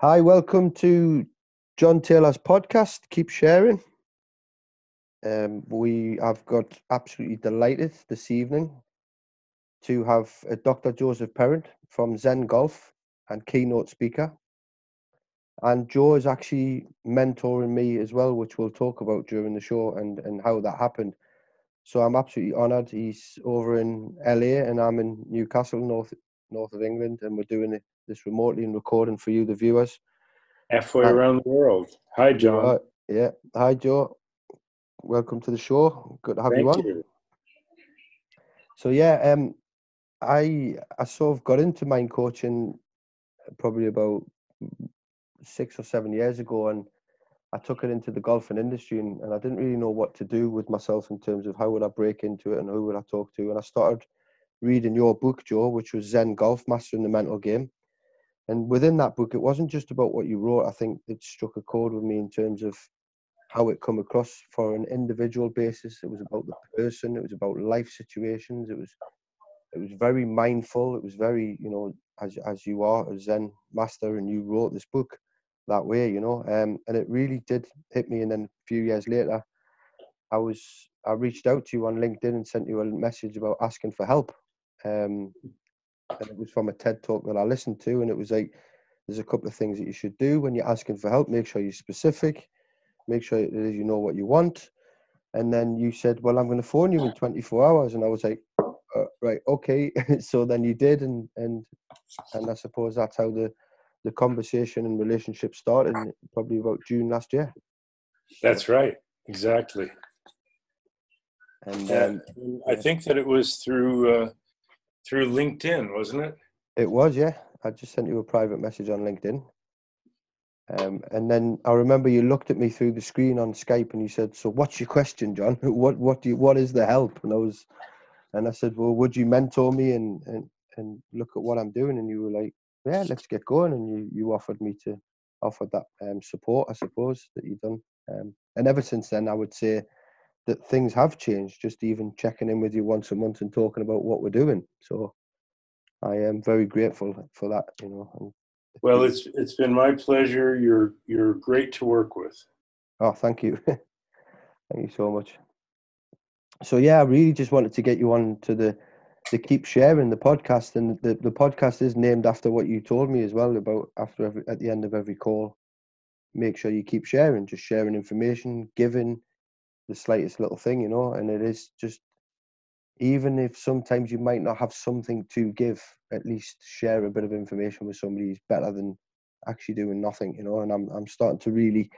Hi, welcome to John Taylor's podcast. Keep sharing. Um, we have got absolutely delighted this evening to have uh, Dr. Joseph Parent from Zen Golf and keynote speaker. And Joe is actually mentoring me as well, which we'll talk about during the show and, and how that happened. So I'm absolutely honoured. He's over in LA and I'm in Newcastle, north north of England, and we're doing this remotely and recording for you, the viewers. Halfway around the world. Hi, John. Uh, yeah. Hi, Joe. Welcome to the show. Good to have Thank you on. you. So yeah, um, I I sort of got into mind coaching probably about six or seven years ago, and I took it into the golfing industry, and, and I didn't really know what to do with myself in terms of how would I break into it and who would I talk to, and I started reading your book, Joe, which was Zen Golf Mastering the Mental Game. And within that book, it wasn't just about what you wrote. I think it struck a chord with me in terms of how it come across for an individual basis. It was about the person. It was about life situations. It was it was very mindful. It was very you know as as you are a Zen master, and you wrote this book that way, you know. Um, and it really did hit me. And then a few years later, I was I reached out to you on LinkedIn and sent you a message about asking for help. Um, and it was from a TED talk that I listened to, and it was like, there's a couple of things that you should do when you're asking for help. Make sure you're specific. Make sure that you know what you want. And then you said, "Well, I'm going to phone you in 24 hours," and I was like, uh, "Right, okay." so then you did, and and and I suppose that's how the the conversation and relationship started, probably about June last year. That's right. Exactly. And um, and I think that it was through uh, through LinkedIn, wasn't it? It was, yeah. I just sent you a private message on LinkedIn. Um, and then I remember you looked at me through the screen on Skype and you said, "So what's your question, John? What what do you what is the help?" And I was, and I said, "Well, would you mentor me and and and look at what I'm doing?" And you were like, "Yeah, let's get going." And you you offered me to offer that um, support, I suppose, that you've done. Um, and ever since then, I would say that things have changed. Just even checking in with you once a month and talking about what we're doing. So I am very grateful for that. You know. Well, it's it's been my pleasure. You're you're great to work with. Oh, thank you. thank you so much. So yeah, I really just wanted to get you on to the the keep sharing the podcast, and the the podcast is named after what you told me as well about after every at the end of every call. Make sure you keep sharing, just sharing information, giving the slightest little thing, you know, and it is just even if sometimes you might not have something to give, at least share a bit of information with somebody is better than actually doing nothing, you know. And I'm I'm starting to really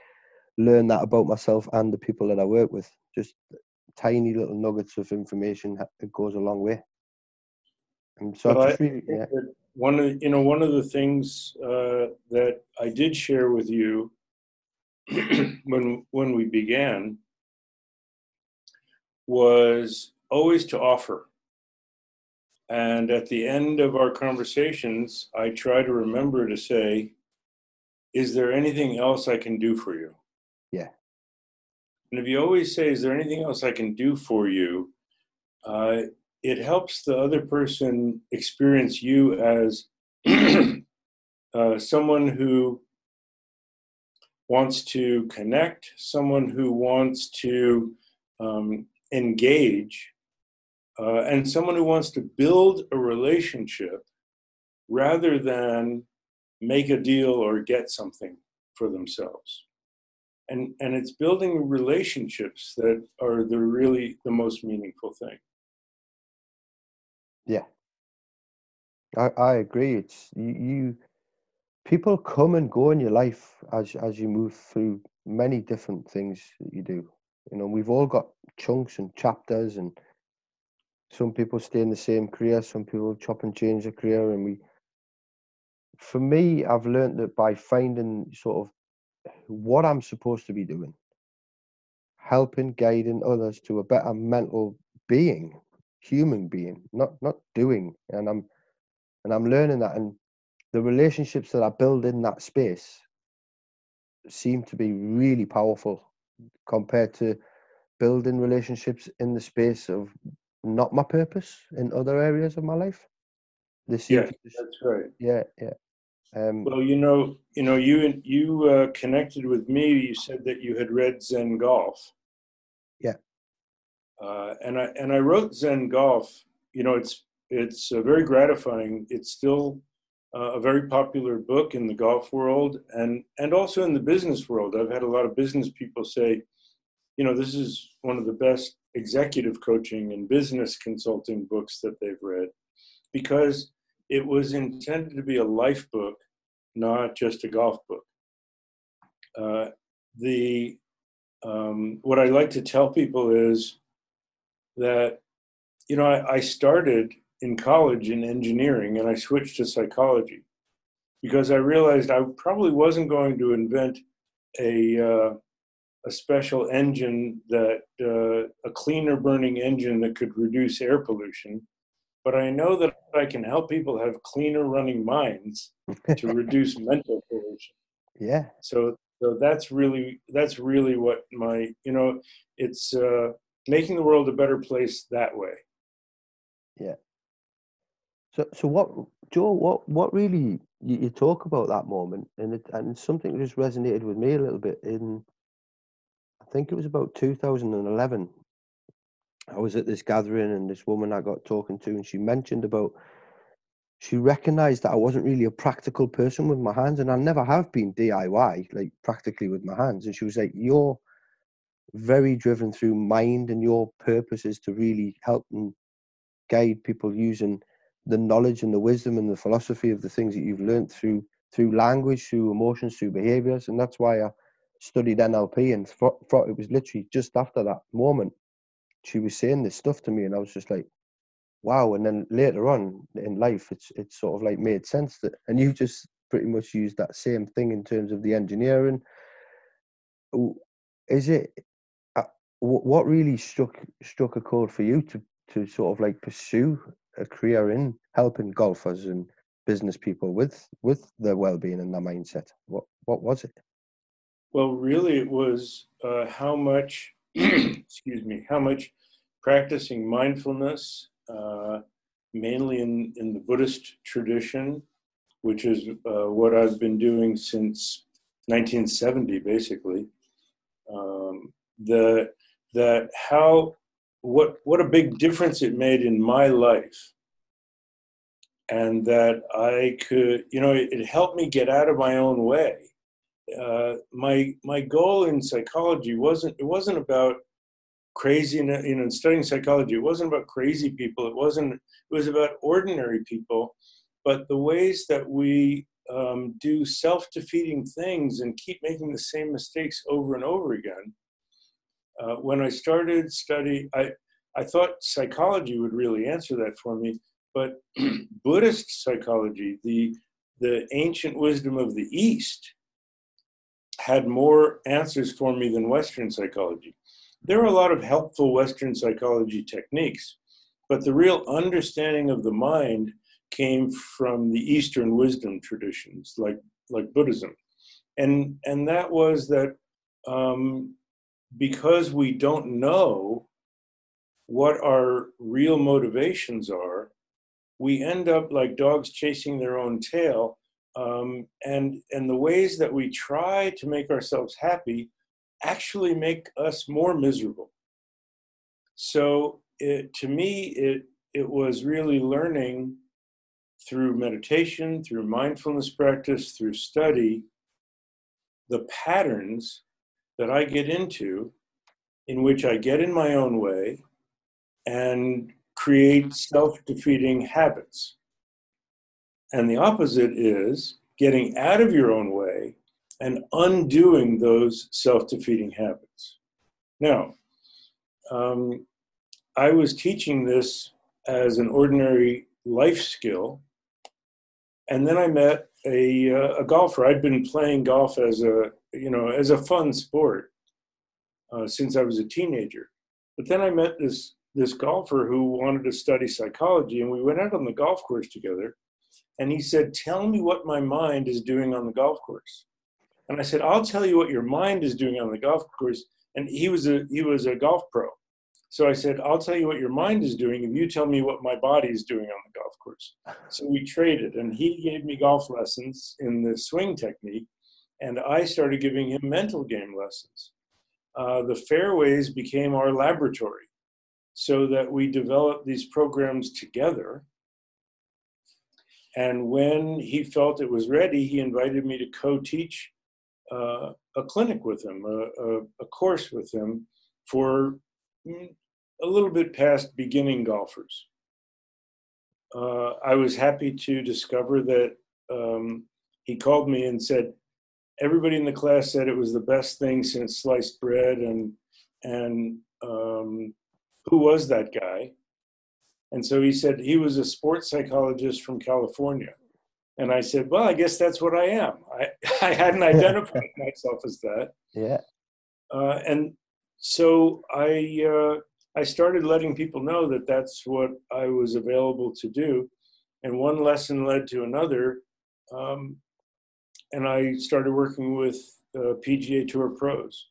learn that about myself and the people that I work with. Just tiny little nuggets of information ha- it goes a long way. And so I I just really, yeah, one of you know one of the things uh, that I did share with you when when we began was always to offer. And at the end of our conversations, I try to remember to say, "Is there anything else I can do for you?" Yeah. And if you always say, "Is there anything else I can do for you?" Uh, it helps the other person experience you as uh, someone who wants to connect, someone who wants to um, engage, uh, and someone who wants to build a relationship rather than make a deal or get something for themselves. And, and it's building relationships that are the really the most meaningful thing. yeah. I, I agree. It's you, you people come and go in your life as as you move through many different things that you do. You know, we've all got chunks and chapters, and some people stay in the same career, some people chop and change their career, and we. For me, I've learned that by finding sort of what I'm supposed to be doing, helping, guiding others to a better mental being, human being, not not doing, and I'm and I'm learning that, and the relationships that I build in that space seem to be really powerful compared to building relationships in the space of not my purpose in other areas of my life. This Yeah, just, that's right. yeah, yeah, Um, Well, you know, you know, you you uh, connected with me. You said that you had read Zen Golf. Yeah. Uh, and I and I wrote Zen Golf. You know, it's it's uh, very gratifying. It's still uh, a very popular book in the golf world and and also in the business world. I've had a lot of business people say, you know, this is one of the best executive coaching and business consulting books that they've read because it was intended to be a life book, not just a golf book. Uh, the um, what I like to tell people is that you know I, I started in college in engineering and I switched to psychology because I realized I probably wasn't going to invent a uh, a special engine that uh, a cleaner burning engine that could reduce air pollution but I know that I can help people have cleaner running minds to reduce mental pollution. yeah, So, so that's really that's really what my you know it's uh, making the world a better place that way. So, so what, Joe? What, what really you, you talk about that moment, and it, and something just resonated with me a little bit. In, I think it was about 2011. I was at this gathering, and this woman I got talking to, and she mentioned about. She recognized that I wasn't really a practical person with my hands, and I never have been DIY, like practically with my hands. And she was like, "You're very driven through mind, and your purpose is to really help and guide people using the knowledge and the wisdom and the philosophy of the things that you've learned through through language, through emotions, through behaviors, and that's why I studied NLP. And fro- it was literally just after that moment she was saying this stuff to me, and I was just like, "Wow!" And then later on in life, it's it's sort of like made sense that, and you just pretty much used that same thing in terms of the engineering. Is it uh, what really struck struck a chord for you to to sort of like pursue a career in helping golfers and business people with with their well-being and their mindset what what was it Well, really, it was uh, how much, excuse me, how much practicing mindfulness, uh, mainly in, in the Buddhist tradition, which is uh, what I've been doing since 1970, basically. Um, the that how what what a big difference it made in my life, and that I could, you know, it, it helped me get out of my own way. Uh, my my goal in psychology wasn't it wasn't about crazy you know in studying psychology it wasn't about crazy people. It wasn't it was about ordinary people. But the ways that we um, do self-defeating things and keep making the same mistakes over and over again uh, when i started study i i thought psychology would really answer that for me but buddhist psychology the the ancient wisdom of the east had more answers for me than Western psychology. There are a lot of helpful Western psychology techniques, but the real understanding of the mind came from the Eastern wisdom traditions, like like Buddhism, and and that was that um, because we don't know what our real motivations are, we end up like dogs chasing their own tail. Um, and and the ways that we try to make ourselves happy actually make us more miserable. So it, to me it it was really learning through meditation through mindfulness practice through study the patterns that i get into in which i get in my own way and create self-defeating habits and the opposite is getting out of your own way and undoing those self defeating habits. Now, um, I was teaching this as an ordinary life skill, and then I met a, uh, a golfer. I'd been playing golf as a you know as a fun sport uh, since I was a teenager. But then I met this this golfer who wanted to study psychology, and we went out on the golf course together and he said, Tell me what my mind is doing on the golf course. And I said, I'll tell you what your mind is doing on the golf course. And he was a he was a golf pro. So I said, I'll tell you what your mind is doing if you tell me what my body is doing on the golf course. So we traded, and he gave me golf lessons in the swing technique, and I started giving him mental game lessons. Uh, the fairways became our laboratory so that we developed these programs together. And when he felt it was ready, he invited me to co teach uh, a clinic with him, a, a, a course with him for mm, a little bit past beginning golfers. Uh, I was happy to discover that um, he called me and said, everybody in the class said it was the best thing since sliced bread and and um, who was that guy? And so he said he was a sports psychologist from california. And i said well i guess that's what i am. I, I hadn't identified myself as that. Yeah. Uh, and so i uh, i started letting people know that that's what i was available to do. And one lesson led to another. Um, and I started working with uh, PGA Tour pros.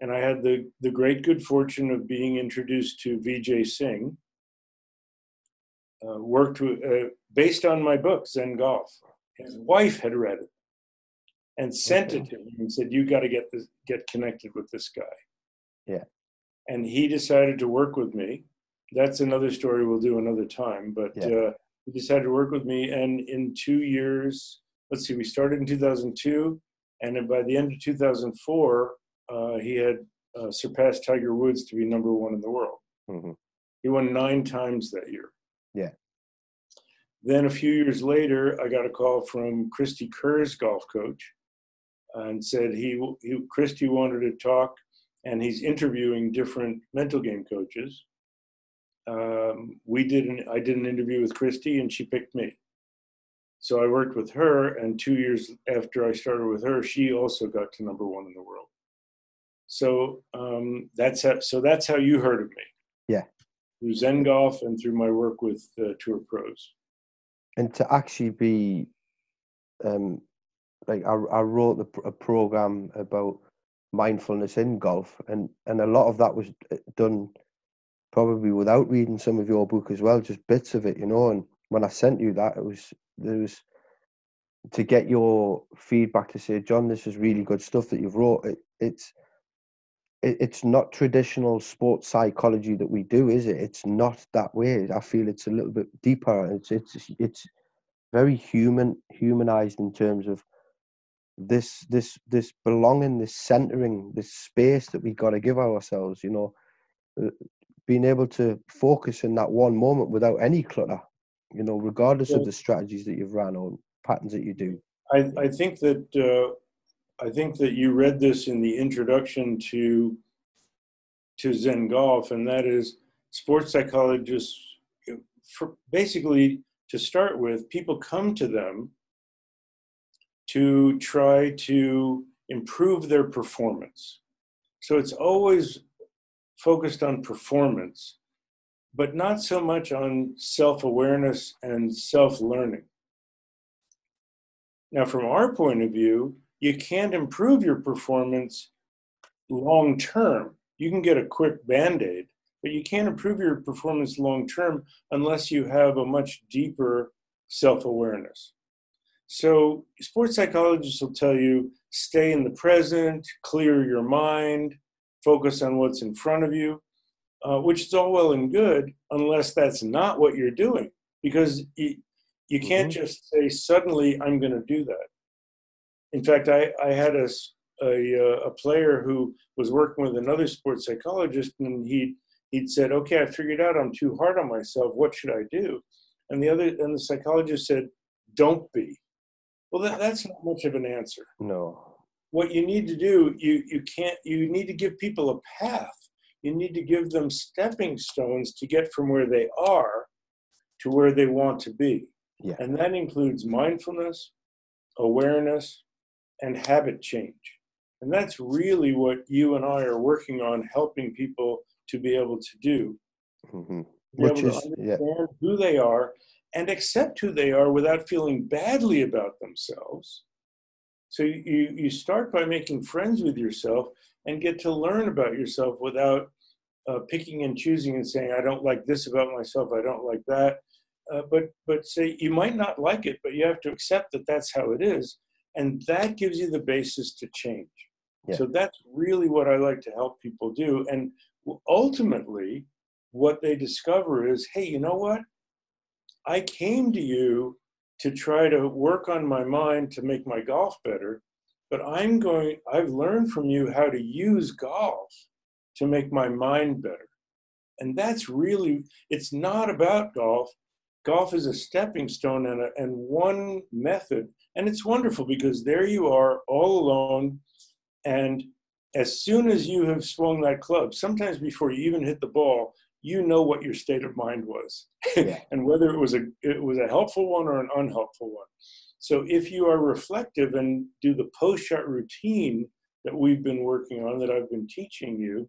And I had the, the great good fortune of being introduced to Vijay Singh. Uh, worked with, uh, based on my book, Zen Golf. His wife had read it and sent okay. it to him and said, "You got to get this, get connected with this guy." Yeah. And he decided to work with me. That's another story we'll do another time. But yeah. uh, he decided to work with me, and in two years, let's see, we started in 2002, and by the end of 2004, uh, he had uh, surpassed Tiger Woods to be number one in the world. Mm-hmm. He won nine times that year. Yeah. Then a few years later, I got a call from Cristie Kerr's golf coach, and said he, he Cristie wanted to talk, and he's interviewing different mental game coaches. Um, we did an, I did an interview with Cristie, and she picked me. So I worked with her, and two years after I started with her, she also got to number one in the world. So um, that's how, so that's how you heard of me. Yeah. Through Zen Golf and through my work with uh, Tour Pros. And to actually be, um, like I, I wrote a, a program about mindfulness in golf, and and a lot of that was uh, done probably without reading some of your book as well, just bits of it, you know. And when I sent you that, it was there was to get your feedback to say, John, this is really good stuff that you've wrote. It, it's it, it's not traditional sports psychology that we do, is it? It's not that way. I feel it's a little bit deeper. It's it's it's very human, humanized in terms of this this this belonging, this centering, this space that we got to give ourselves. You know, uh, being able to focus in that one moment without any clutter you know, regardless of the strategies that you've ran or patterns that you do. I, I think that uh, I think that you read this in the introduction to to Zen Golf, and that is sports psychologists. For basically, to start with, people come to them to try to improve their performance. So it's always focused on performance but not so much on self awareness and self learning. Now, from our point of view, you can't improve your performance long term. You can get a quick band aid, but you can't improve your performance long term unless you have a much deeper self awareness. So, sports psychologists will tell you stay in the present, clear your mind, focus on what's in front of you uh, which is all well and good unless that's not what you're doing because you, you can't mm-hmm. just say suddenly i'm going to do that. In fact i, I had a, a, uh, a player who was working with another sports psychologist and he he'd said okay i figured out i'm too hard on myself. What should i do? And the other and the psychologist said don't be. Well that, that's not much of an answer. No. What you need to do you you can't you need to give people a path you need to give them stepping stones to get from where they are to where they want to be. Yeah. And that includes mindfulness, awareness, and habit change. And that's really what you and I are working on helping people to be able to do. Mm-hmm. Which is, yeah. who they are and accept who they are without feeling badly about themselves. So you, you start by making friends with yourself and get to learn about yourself without uh, picking and choosing and saying I don't like this about myself, I don't like that. Uh, but but say you might not like it, but you have to accept that that's how it is, and that gives you the basis to change. Yeah. So that's really what I like to help people do, and ultimately, what they discover is, hey, you know what? I came to you to try to work on my mind to make my golf better, but I'm going. I've learned from you how to use golf to make my mind better, and that's really. It's not about golf golf is a stepping stone and, a, and one method. And it's wonderful because there you are all alone. And as soon as you have swung that club, sometimes before you even hit the ball, you know what your state of mind was yeah. and whether it was a it was a helpful one or an unhelpful one. So if you are reflective and do the post shot routine that we've been working on that I've been teaching you,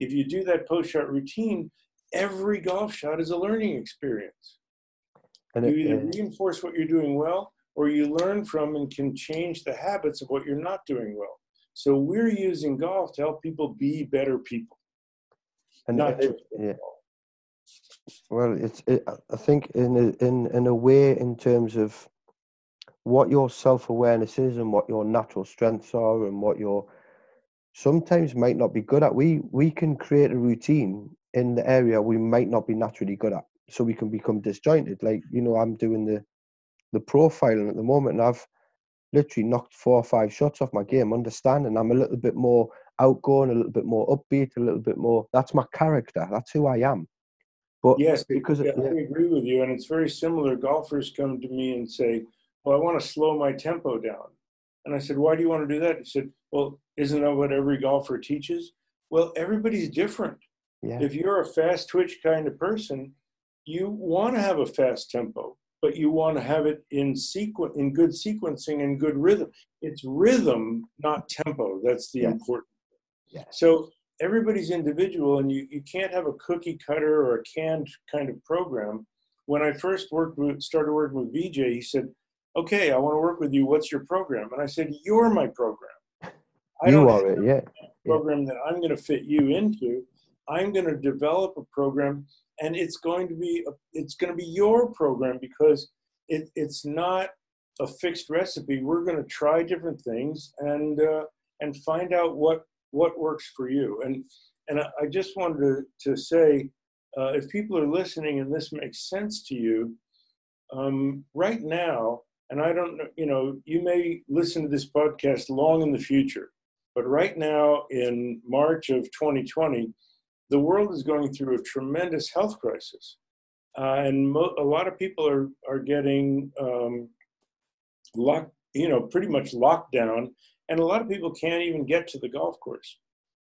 if you do that post shot routine, every golf shot is a learning experience. And you either reinforce what you're doing well or you learn from and can change the habits of what you're not doing well. So we're using golf to help people be better people. And not it, yeah. Well, it's. It, I think in a, in in a way, in terms of what your self awareness is and what your natural strengths are and what your sometimes might not be good at. We we can create a routine in the area we might not be naturally good at so we can become disjointed. Like you know, I'm doing the the profiling at the moment, and I've literally knocked four or five shots off my game, understanding I'm a little bit more outgoing, a little bit more upbeat, a little bit more. That's my character. That's who I am. But yes, because yeah, I agree with you, and it's very similar. Golfers come to me and say, "Well, I want to slow my tempo down," and I said, "Why do you want to do that?" He said, "Well, isn't that what every golfer teaches?" Well, everybody's different. Yeah. If you're a fast twitch kind of person, you want to have a fast tempo, but you want to have it in sequence, in good sequencing and good rhythm. It's rhythm, not tempo. That's the yes. important. Yes. So everybody's individual, and you, you can't have a cookie cutter or a canned kind of program. When I first worked with, started working with Vijay, he said, "Okay, I want to work with you. What's your program?" And I said, "You're my program. I you are it, yeah. Program yeah. that I'm going to fit you into. I'm going to develop a program and it's going to be a, it's going to be your program because it, it's not a fixed recipe. We're going to try different things and uh, and find out what what works for you. And and I, I just wanted to, to say, uh, if people are listening and this makes sense to you, um, right now, and I don't know, you know, you may listen to this podcast long in the future, but right now in March of 2020, the world is going through a tremendous health crisis. Uh, and mo- a lot of people are, are getting um, locked, you know, pretty much locked down. And a lot of people can't even get to the golf course.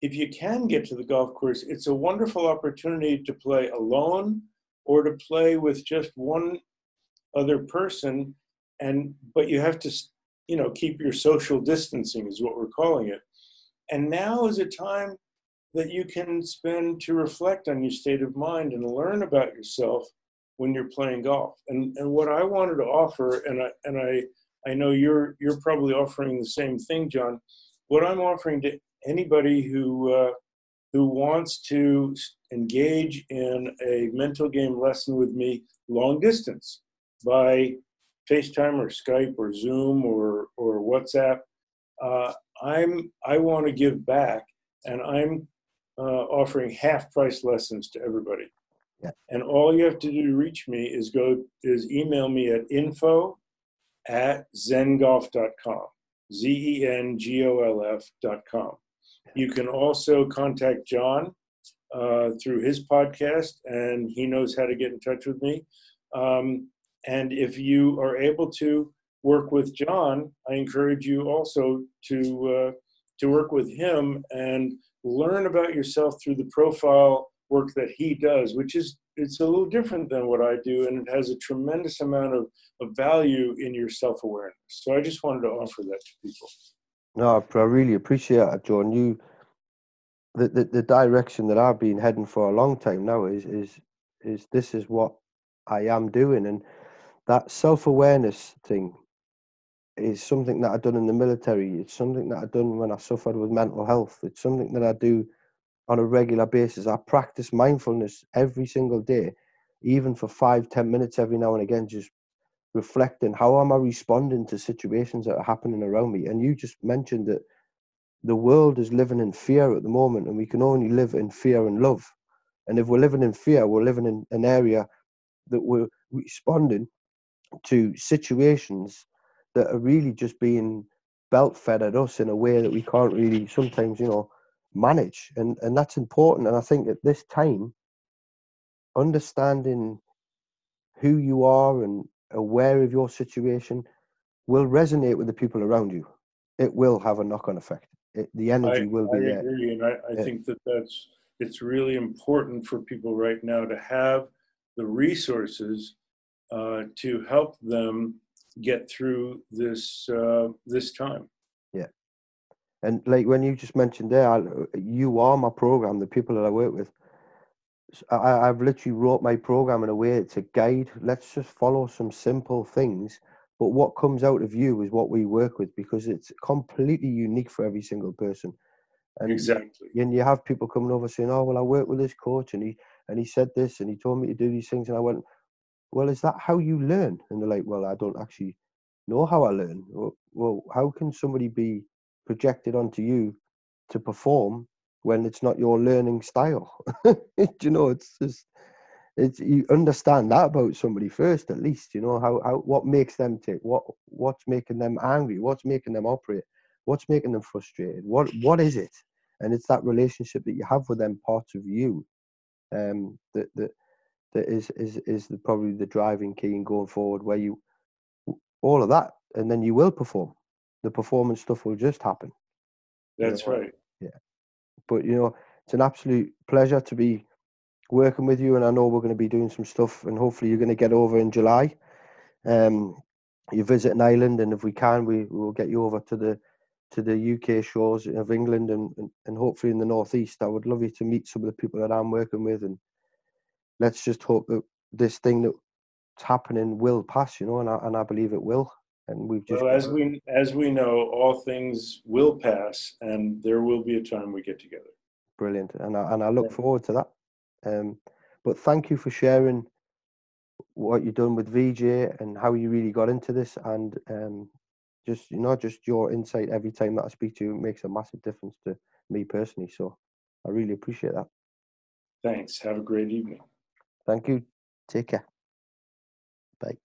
If you can get to the golf course, it's a wonderful opportunity to play alone or to play with just one other person. And but you have to, you know, keep your social distancing is what we're calling it. And now is a time that you can spend to reflect on your state of mind and learn about yourself when you're playing golf. And and what I wanted to offer, and I and I I know you're you're probably offering the same thing, John. What I'm offering to anybody who uh, who wants to engage in a mental game lesson with me long distance by FaceTime or Skype or Zoom or or WhatsApp, uh, I'm I want to give back, and I'm uh, offering half price lessons to everybody. Yeah. And all you have to do to reach me is go is email me at info at zengolf.com. Z E N G O L F.com. You can also contact John uh, through his podcast, and he knows how to get in touch with me. Um, and if you are able to work with John, I encourage you also to uh, to work with him and learn about yourself through the profile work that he does, which is it's a little different than what I do, and it has a tremendous amount of, of value in your self awareness. So I just wanted to offer that to people. No, I really appreciate it, John. You, the, the the direction that I've been heading for a long time now is is is this is what I am doing, and that self awareness thing is something that I've done in the military. It's something that I've done when I suffered with mental health. It's something that I do on a regular basis. I practice mindfulness every single day, even for five, ten minutes every now and again, just reflecting how am I responding to situations that are happening around me. And you just mentioned that the world is living in fear at the moment, and we can only live in fear and love. And if we're living in fear, we're living in an area that we're responding to situations that are really just being belt fed at us in a way that we can't really sometimes, you know, manage. And and that's important. And I think at this time, understanding who you are and aware of your situation will resonate with the people around you. It will have a knock-on effect. It, the energy I, will be I there. agree, and I, I Yeah. think that that's it's really important for people right now to have the resources uh, to help them get through this uh, this time. Yeah, and like when you just mentioned there, I, you are my program. The people that I work with, I've literally wrote my program in a way to guide. Let's just follow some simple things, but what comes out of you is what we work with because it's completely unique for every single person. And exactly. and you have people coming over saying, "Oh, well, I work with this coach, and he and he said this, and he told me to do these things," and I went, "Well, is that how you learn?" And they're like, "Well, I don't actually know how I learn." Well, how can somebody be projected onto you to perform when it's not your learning style? You know? It's just it's you understand that about somebody first, at least. You know how how what makes them tick, what what's making them angry, what's making them operate, what's making them frustrated, what what is it? And it's that relationship that you have with them parts of you, um, that that that is is is the, probably the driving key in going forward. Where you all of that, and then you will perform. The performance stuff will just happen. That's know, right. But you know, it's an absolute pleasure to be working with you, and I know we're going to be doing some stuff, and hopefully you're going to get over in July. Um, you visit an island, and if we can, we we will get you over to the to the UK shores of England, and, and and hopefully in the northeast. I would love you to meet some of the people that I'm working with, and let's just hope that this thing that's happening will pass. You know, and I and I believe it will. And we've just Well, as we as we know, all things will pass, and there will be a time we get together. brilliant, and I and I look forward to that. Um, but thank you for sharing what you've done with Vijay and how you really got into this, and um, just you know, just your insight every time that I speak to you makes a massive difference to me personally. So I really appreciate that. Thanks. Have a great evening. Thank you. Take care. Bye.